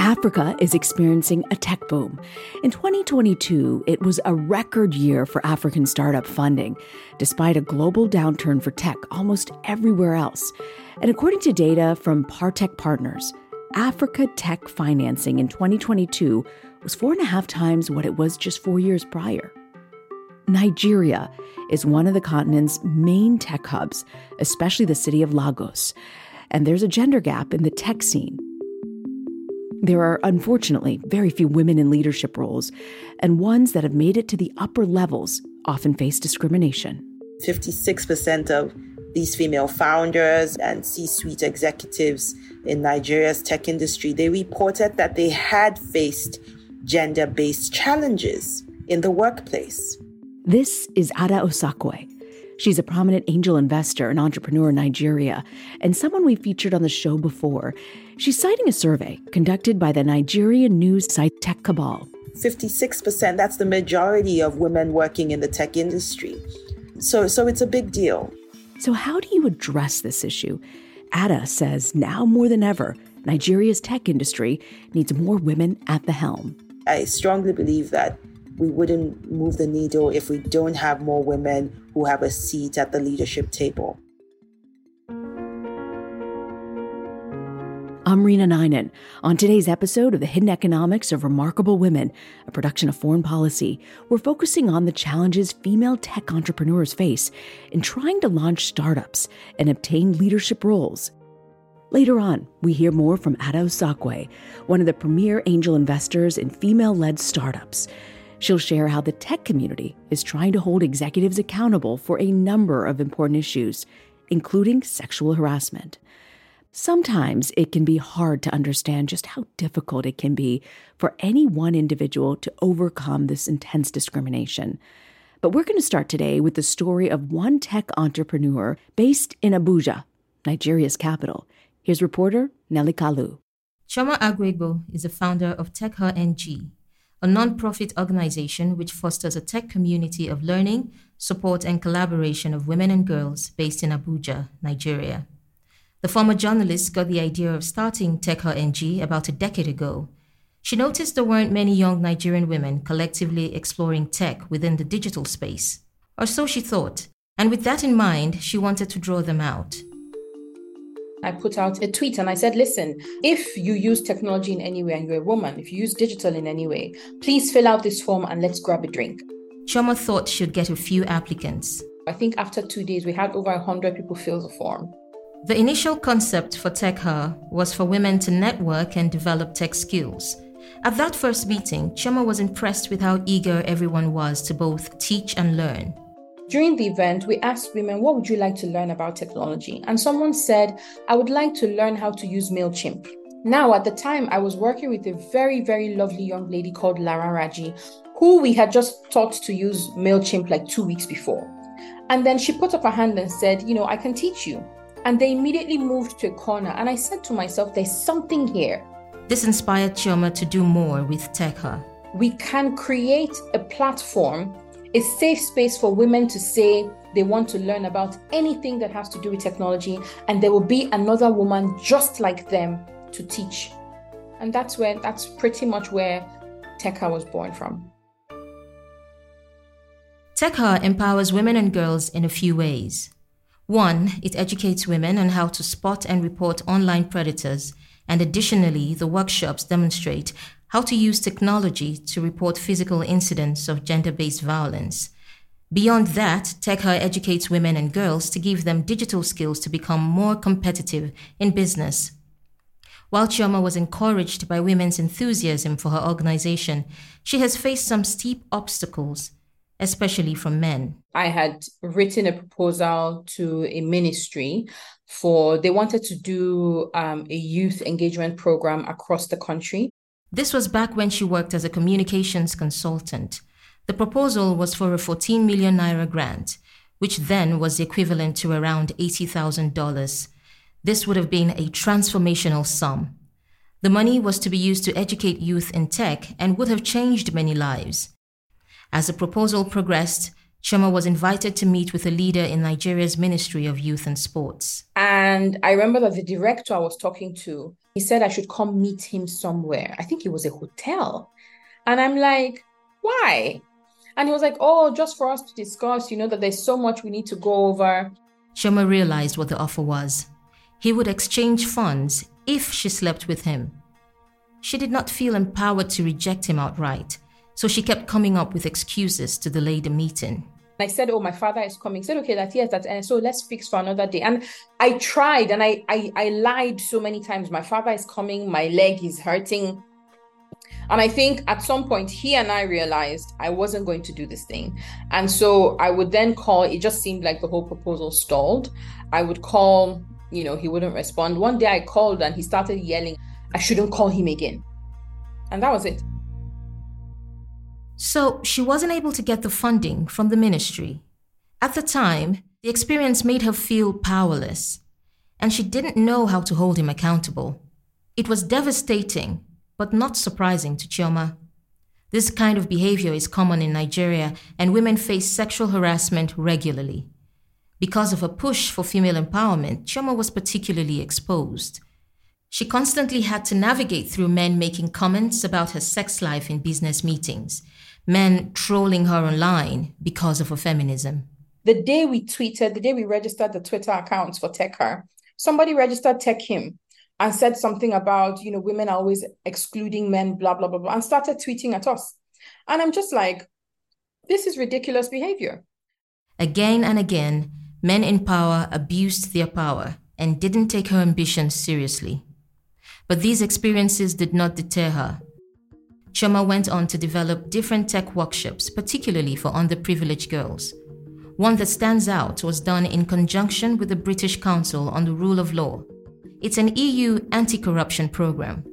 Africa is experiencing a tech boom. In 2022, it was a record year for African startup funding, despite a global downturn for tech almost everywhere else. And according to data from Partech Partners, Africa tech financing in 2022 was four and a half times what it was just four years prior. Nigeria is one of the continent's main tech hubs, especially the city of Lagos. And there's a gender gap in the tech scene. There are, unfortunately, very few women in leadership roles, and ones that have made it to the upper levels often face discrimination. 56% of these female founders and C-suite executives in Nigeria's tech industry, they reported that they had faced gender-based challenges in the workplace. This is Ada Osakwe. She's a prominent angel investor and entrepreneur in Nigeria, and someone we featured on the show before. She's citing a survey conducted by the Nigerian news site TechCabal. 56%, that's the majority of women working in the tech industry. So, so it's a big deal. So, how do you address this issue? Ada says now more than ever, Nigeria's tech industry needs more women at the helm. I strongly believe that we wouldn't move the needle if we don't have more women who have a seat at the leadership table. I'm Reena Ninan. On today's episode of The Hidden Economics of Remarkable Women, a production of Foreign Policy, we're focusing on the challenges female tech entrepreneurs face in trying to launch startups and obtain leadership roles. Later on, we hear more from Ada Osakwe, one of the premier angel investors in female led startups. She'll share how the tech community is trying to hold executives accountable for a number of important issues, including sexual harassment. Sometimes it can be hard to understand just how difficult it can be for any one individual to overcome this intense discrimination. But we're going to start today with the story of one tech entrepreneur based in Abuja, Nigeria's capital. Here's reporter Nelly Kalu. Chioma Agwuegbo is the founder of TechHer NG, a non-profit organization which fosters a tech community of learning, support, and collaboration of women and girls based in Abuja, Nigeria. The former journalist got the idea of starting TechHer NG about a decade ago. She noticed there weren't many young Nigerian women collectively exploring tech within the digital space. Or so she thought, and with that in mind, she wanted to draw them out. I put out a tweet and I said, listen, if you use technology in any way and you're a woman, if you use digital in any way, please fill out this form and let's grab a drink. Chioma thought she'd get a few applicants. I think after two days, we had over 100 people fill the form. The initial concept for TechHer was for women to network and develop tech skills. At that first meeting, Chioma was impressed with how eager everyone was to both teach and learn. During the event, we asked women, What would you like to learn about technology? And someone said, I would like to learn how to use MailChimp. Now, at the time, I was working with a very, very lovely young lady called Lara Raji, who we had just taught to use MailChimp like two weeks before. And then she put up her hand and said, You know, I can teach you. And they immediately moved to a corner. And I said to myself, There's something here. This inspired Chioma to do more with TechHer. We can create a platform a safe space for women to say they want to learn about anything that has to do with technology, and there will be another woman just like them to teach. And that's where that's pretty much where TechHer was born from. TechHer empowers women and girls in a few ways. One, it educates women on how to spot and report online predators, and additionally, the workshops demonstrate how to use technology to report physical incidents of gender based violence. Beyond that, TechHer educates women and girls to give them digital skills to become more competitive in business. While Chioma was encouraged by women's enthusiasm for her organization, she has faced some steep obstacles, especially from men. I had written a proposal to a ministry for, they wanted to do um, a youth engagement program across the country. This was back when she worked as a communications consultant. The proposal was for a 14 million naira grant, which then was equivalent to around $80,000. This would have been a transformational sum. The money was to be used to educate youth in tech and would have changed many lives. As the proposal progressed, Chioma was invited to meet with a leader in Nigeria's Ministry of Youth and Sports. And I remember that the director I was talking to, he said I should come meet him somewhere. I think it was a hotel. And I'm like, why? And he was like, oh, just for us to discuss, you know, that there's so much we need to go over. Chioma realized what the offer was. He would exchange funds if she slept with him. She did not feel empowered to reject him outright, so she kept coming up with excuses to delay the meeting. I said, Oh, my father is coming. He said, Okay, that yes, that and so let's fix for another day. And I tried and I, I I lied so many times. My father is coming, my leg is hurting. And I think at some point he and I realized I wasn't going to do this thing. And so I would then call, it just seemed like the whole proposal stalled. I would call, you know, he wouldn't respond. One day I called and he started yelling, I shouldn't call him again. And that was it. So she wasn't able to get the funding from the ministry. At the time, the experience made her feel powerless, and she didn't know how to hold him accountable. It was devastating, but not surprising to Chioma. This kind of behavior is common in Nigeria, and women face sexual harassment regularly. Because of a push for female empowerment, Chioma was particularly exposed. She constantly had to navigate through men making comments about her sex life in business meetings, men trolling her online because of her feminism. The day we tweeted, the day we registered the Twitter accounts for TechHer, somebody registered TechHim and said something about, you know, women are always excluding men, blah, blah, blah, blah, and started tweeting at us. And I'm just like, this is ridiculous behavior. Again and again, men in power abused their power and didn't take her ambitions seriously. But these experiences did not deter her. Chioma went on to develop different tech workshops, particularly for underprivileged girls. One that stands out was done in conjunction with the British Council on the Rule of Law. It's an EU anti corruption program.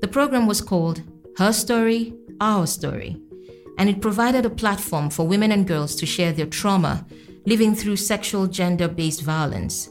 The program was called Her Story, Our Story, and it provided a platform for women and girls to share their trauma living through sexual gender based violence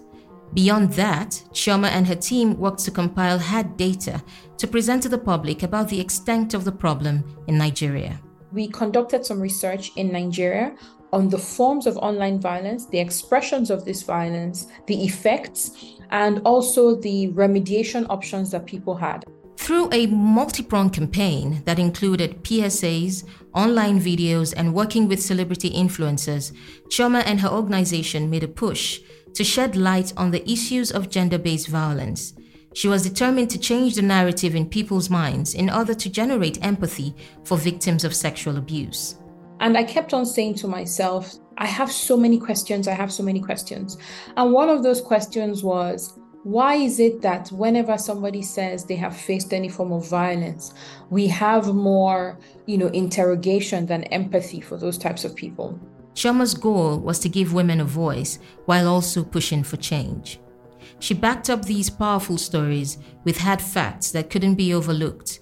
Beyond that, Chioma and her team worked to compile hard data to present to the public about the extent of the problem in Nigeria. We conducted some research in Nigeria on the forms of online violence, the expressions of this violence, the effects, and also the remediation options that people had. Through a multi pronged campaign that included PSAs, online videos, and working with celebrity influencers, Chioma and her organization made a push to shed light on the issues of gender based violence. She was determined to change the narrative in people's minds in order to generate empathy for victims of sexual abuse. And I kept on saying to myself, I have so many questions, I have so many questions. And one of those questions was, why is it that whenever somebody says they have faced any form of violence, we have more, you know, interrogation than empathy for those types of people? Chioma's goal was to give women a voice while also pushing for change. She backed up these powerful stories with hard facts that couldn't be overlooked.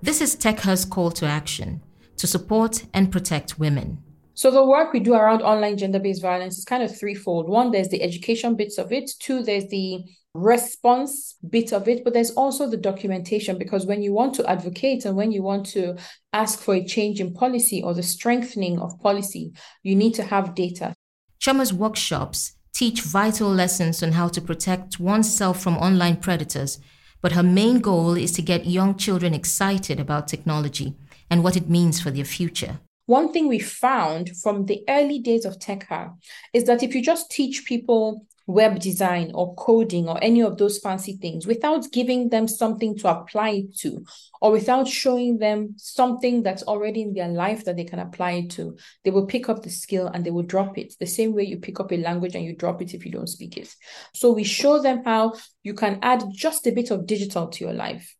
This is TechHer's call to action to support and protect women. So the work we do around online gender-based violence is kind of threefold. One, there's the education bits of it. Two, there's the response bit of it, but there's also the documentation because when you want to advocate and when you want to ask for a change in policy or the strengthening of policy, you need to have data. Chioma's workshops teach vital lessons on how to protect oneself from online predators, but her main goal is to get young children excited about technology and what it means for their future. One thing we found from the early days of TechHer is that if you just teach people web design or coding or any of those fancy things without giving them something to apply it to or without showing them something that's already in their life that they can apply it to they will pick up the skill and they will drop it the same way you pick up a language and you drop it if you don't speak it. So we show them how you can add just a bit of digital to your life.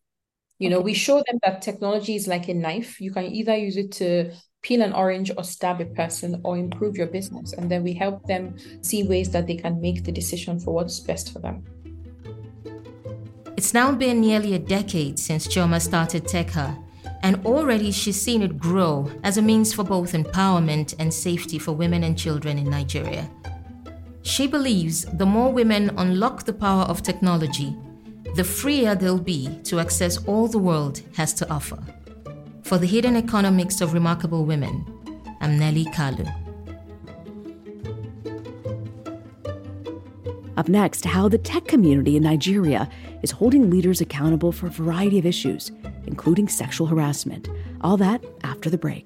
You know we show them that technology is like a knife. You can either use it to peel an orange or stab a person or improve your business. And then we help them see ways that they can make the decision for what's best for them. It's now been nearly a decade since Chioma started TechHer, and already she's seen it grow as a means for both empowerment and safety for women and children in Nigeria. She believes the more women unlock the power of technology, the freer they'll be to access all the world has to offer for the hidden economics of remarkable women. I'm Nelly Kalu. Up next, how the tech community in Nigeria is holding leaders accountable for a variety of issues, including sexual harassment. All that after the break.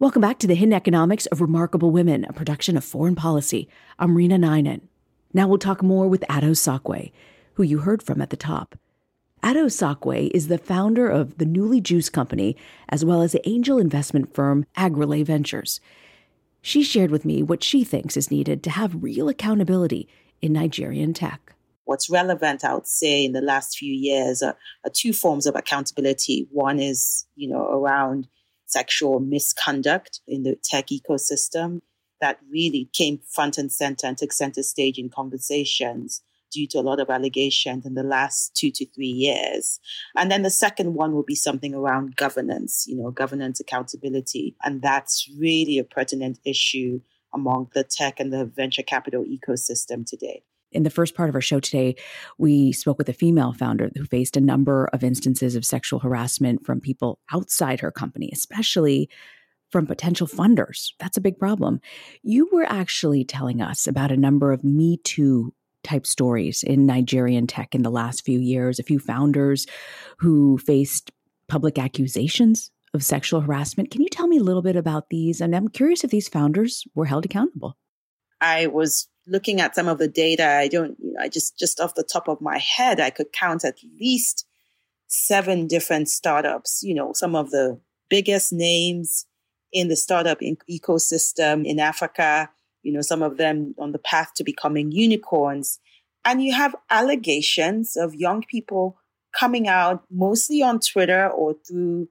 Welcome back to the Hidden Economics of Remarkable Women, a production of Foreign Policy. I'm Reena Ninan. Now we'll talk more with Ada Osakwe, who you heard from at the top. Ada Osakwe is the founder of the Nuli Juice Company, as well as the angel investment firm Agrolay Ventures. She shared with me what she thinks is needed to have real accountability in Nigerian tech. What's relevant, I would say, in the last few years are, are two forms of accountability. One is, you know, around sexual misconduct in the tech ecosystem that really came front and center and took center stage in conversations due to a lot of allegations in the last two to three years. And then the second one will be something around governance, you know, governance accountability. And that's really a pertinent issue among the tech and the venture capital ecosystem today in the first part of our show today, we spoke with a female founder who faced a number of instances of sexual harassment from people outside her company, especially from potential funders. That's a big problem. You were actually telling us about a number of Me Too type stories in Nigerian tech in the last few years, a few founders who faced public accusations of sexual harassment. Can you tell me a little bit about these? And I'm curious if these founders were held accountable. I was looking at some of the data, I don't, you know, I just, just off the top of my head, I could count at least seven different startups, you know, some of the biggest names in the startup ecosystem in Africa, you know, some of them on the path to becoming unicorns. And you have allegations of young people coming out mostly on Twitter or through,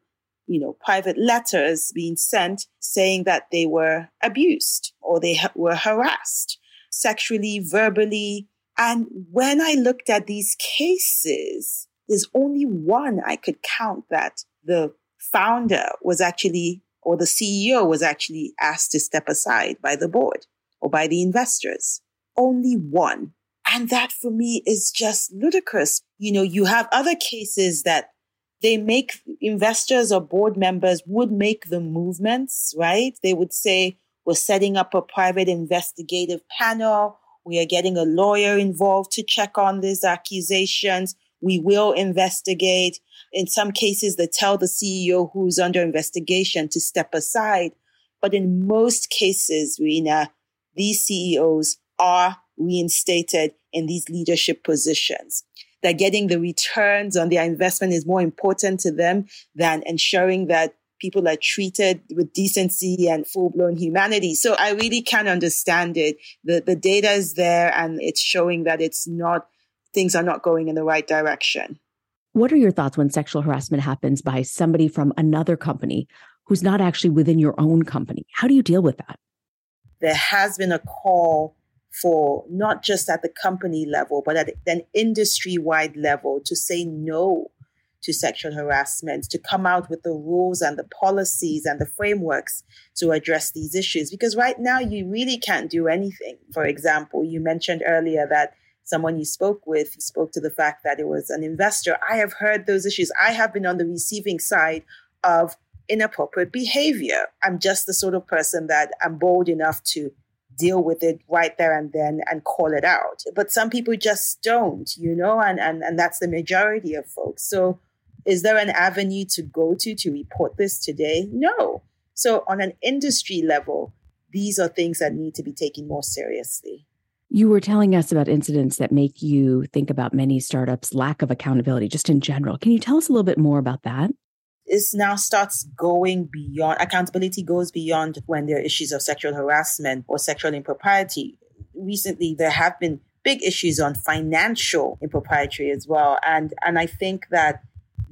you know, private letters being sent saying that they were abused or they ha- were harassed sexually, verbally. And when I looked at these cases, there's only one I could count that the founder was actually, or the CEO was actually asked to step aside by the board or by the investors. Only one. And that for me is just ludicrous. You know, you have other cases that they make investors or board members would make the movements, right? They would say, we're setting up a private investigative panel. We are getting a lawyer involved to check on these accusations. We will investigate. In some cases, they tell the CEO who's under investigation to step aside. But in most cases, Reena, these CEOs are reinstated in these leadership positions. That getting the returns on their investment is more important to them than ensuring that people are treated with decency and full blown humanity. So I really can understand it. The, the data is there and it's showing that it's not, things are not going in the right direction. What are your thoughts when sexual harassment happens by somebody from another company who's not actually within your own company? How do you deal with that? There has been a call for not just at the company level, but at an industry wide level to say no to sexual harassment, to come out with the rules and the policies and the frameworks to address these issues. Because right now, you really can't do anything. For example, you mentioned earlier that someone you spoke with spoke to the fact that it was an investor. I have heard those issues. I have been on the receiving side of inappropriate behavior. I'm just the sort of person that I'm bold enough to deal with it right there and then and call it out. But some people just don't, you know, and, and, and that's the majority of folks. So is there an avenue to go to to report this today? No. So, on an industry level, these are things that need to be taken more seriously. You were telling us about incidents that make you think about many startups' lack of accountability, just in general. Can you tell us a little bit more about that? This now starts going beyond accountability, goes beyond when there are issues of sexual harassment or sexual impropriety. Recently, there have been big issues on financial impropriety as well. And, and I think that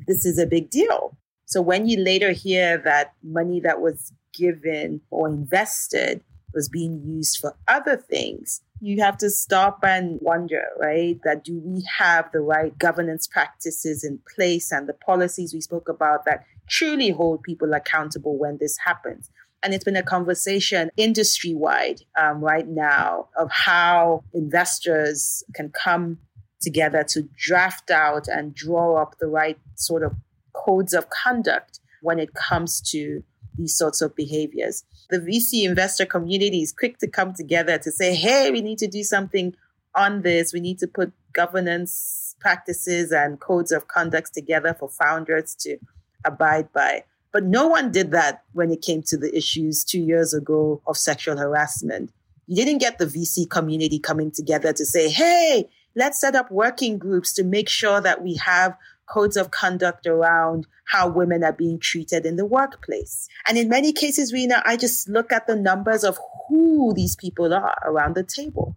this is a big deal. So when you later hear that money that was given or invested was being used for other things, you have to stop and wonder, right? That do we have the right governance practices in place and the policies we spoke about that truly hold people accountable when this happens? And it's been a conversation industry wide um, right now of how investors can come together to draft out and draw up the right sort of codes of conduct when it comes to these sorts of behaviors. The VC investor community is quick to come together to say, hey, we need to do something on this. We need to put governance practices and codes of conduct together for founders to abide by. But no one did that when it came to the issues two years ago of sexual harassment. You didn't get the VC community coming together to say, hey, let's set up working groups to make sure that we have codes of conduct around how women are being treated in the workplace. And in many cases, Reena, I just look at the numbers of who these people are around the table.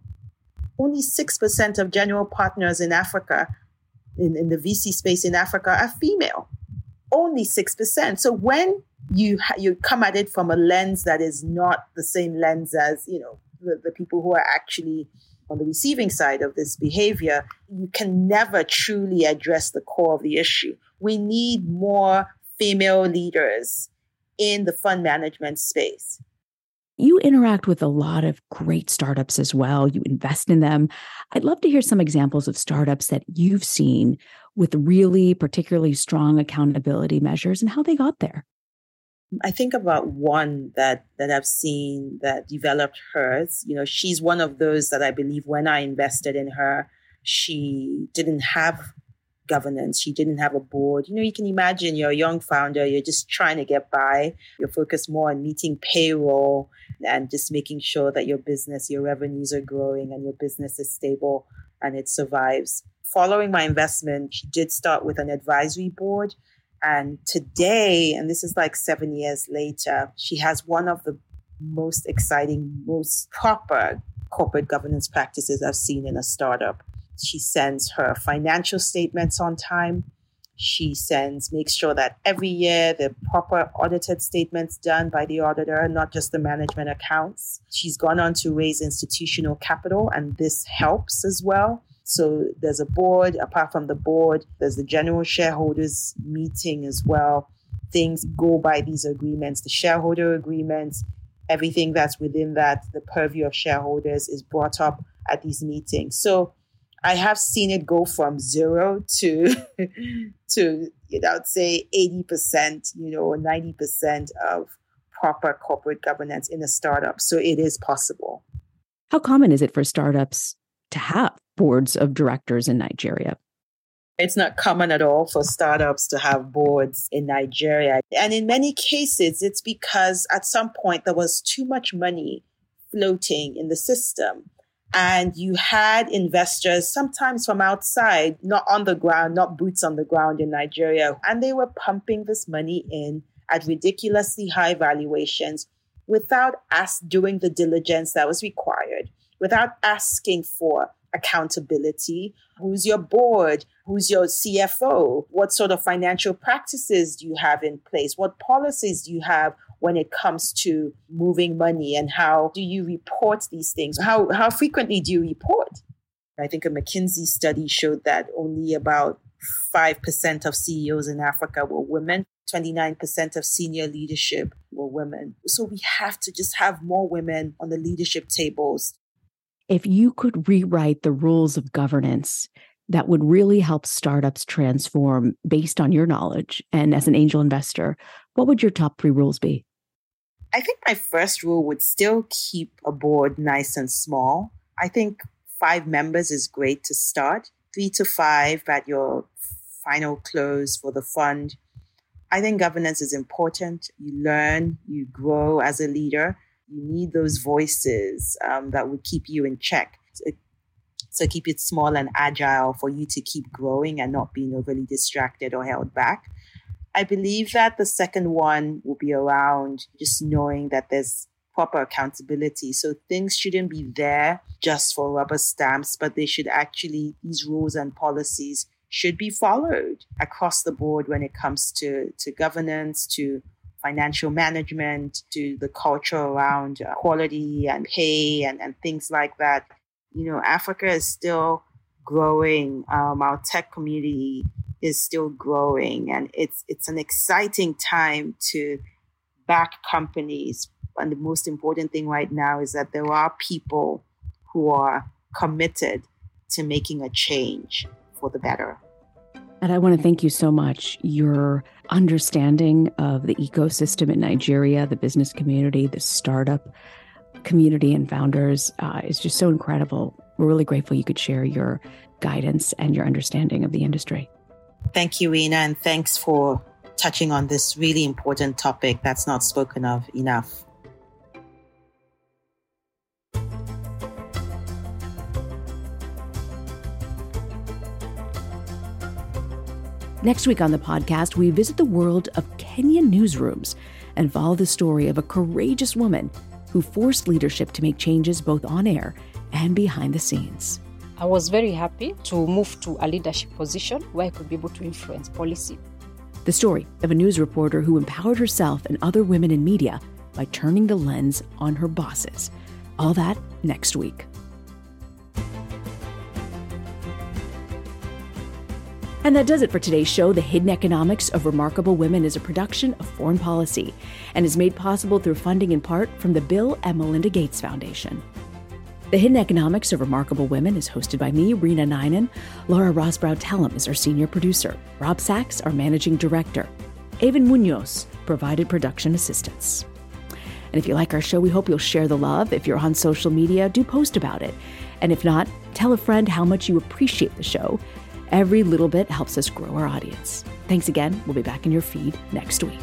Only 6% of general partners in Africa, in, in the VC space in Africa, are female. Only 6%. So when you, ha- you come at it from a lens that is not the same lens as, you know, the, the people who are actually on the receiving side of this behavior, you can never truly address the core of the issue. We need more female leaders in the fund management space. You interact with a lot of great startups as well. You invest in them. I'd love to hear some examples of startups that you've seen with really particularly strong accountability measures and how they got there. I think about one that that I've seen that developed hers. You know, she's one of those that I believe when I invested in her, she didn't have governance. She didn't have a board. You know, you can imagine you're a young founder, you're just trying to get by. You're focused more on meeting payroll and just making sure that your business, your revenues are growing and your business is stable and it survives. Following my investment, she did start with an advisory board and today, and this is like seven years later, she has one of the most exciting, most proper corporate governance practices I've seen in a startup. She sends her financial statements on time. She sends, makes sure that every year the proper audited statements done by the auditor, not just the management accounts. She's gone on to raise institutional capital, and this helps as well. So there's a board. Apart from the board, there's the general shareholders meeting as well. Things go by these agreements, the shareholder agreements, everything that's within that, the purview of shareholders is brought up at these meetings. So I have seen it go from zero to to you know, I'd say 80%, you know, 90% of proper corporate governance in a startup. So it is possible. How common is it for startups to have boards of directors in Nigeria. It's not common at all for startups to have boards in Nigeria. And in many cases, it's because at some point there was too much money floating in the system. And you had investors, sometimes from outside, not on the ground, not boots on the ground in Nigeria. And they were pumping this money in at ridiculously high valuations without us doing the diligence that was required, without asking for accountability? Who's your board? Who's your CFO? What sort of financial practices do you have in place? What policies do you have when it comes to moving money and how do you report these things? How, how frequently do you report? I think a McKinsey study showed that only about 5% of CEOs in Africa were women. 29% of senior leadership were women. So we have to just have more women on the leadership tables if you could rewrite the rules of governance that would really help startups transform based on your knowledge and as an angel investor, what would your top three rules be? I think my first rule would still keep a board nice and small. I think five members is great to start, three to five at your final close for the fund. I think governance is important. You learn, you grow as a leader you need those voices um, that would keep you in check. So, so keep it small and agile for you to keep growing and not being overly distracted or held back. I believe that the second one will be around just knowing that there's proper accountability. So things shouldn't be there just for rubber stamps, but they should actually, these rules and policies should be followed across the board when it comes to, to governance, to financial management, to the culture around uh, quality and pay and, and things like that. You know, Africa is still growing. Um, our tech community is still growing, and it's it's an exciting time to back companies. And the most important thing right now is that there are people who are committed to making a change for the better. And I want to thank you so much. Your understanding of the ecosystem in Nigeria, the business community, the startup community, and founders uh, is just so incredible. We're really grateful you could share your guidance and your understanding of the industry. Thank you, Ina, and thanks for touching on this really important topic that's not spoken of enough. Next week on the podcast, we visit the world of Kenyan newsrooms and follow the story of a courageous woman who forced leadership to make changes both on air and behind the scenes. I was very happy to move to a leadership position where I could be able to influence policy. The story of a news reporter who empowered herself and other women in media by turning the lens on her bosses. All that next week. And that does it for today's show. The Hidden Economics of Remarkable Women is a production of Foreign Policy and is made possible through funding in part from the Bill and Melinda Gates Foundation. The Hidden Economics of Remarkable Women is hosted by me, Reena Ninan. Laura Rosbrow Tellem is our senior producer. Rob Sachs, our managing director. Avon Munoz provided production assistance. And if you like our show, we hope you'll share the love. If you're on social media, do post about it. And if not, tell a friend how much you appreciate the show Every little bit helps us grow our audience. Thanks again. We'll be back in your feed next week.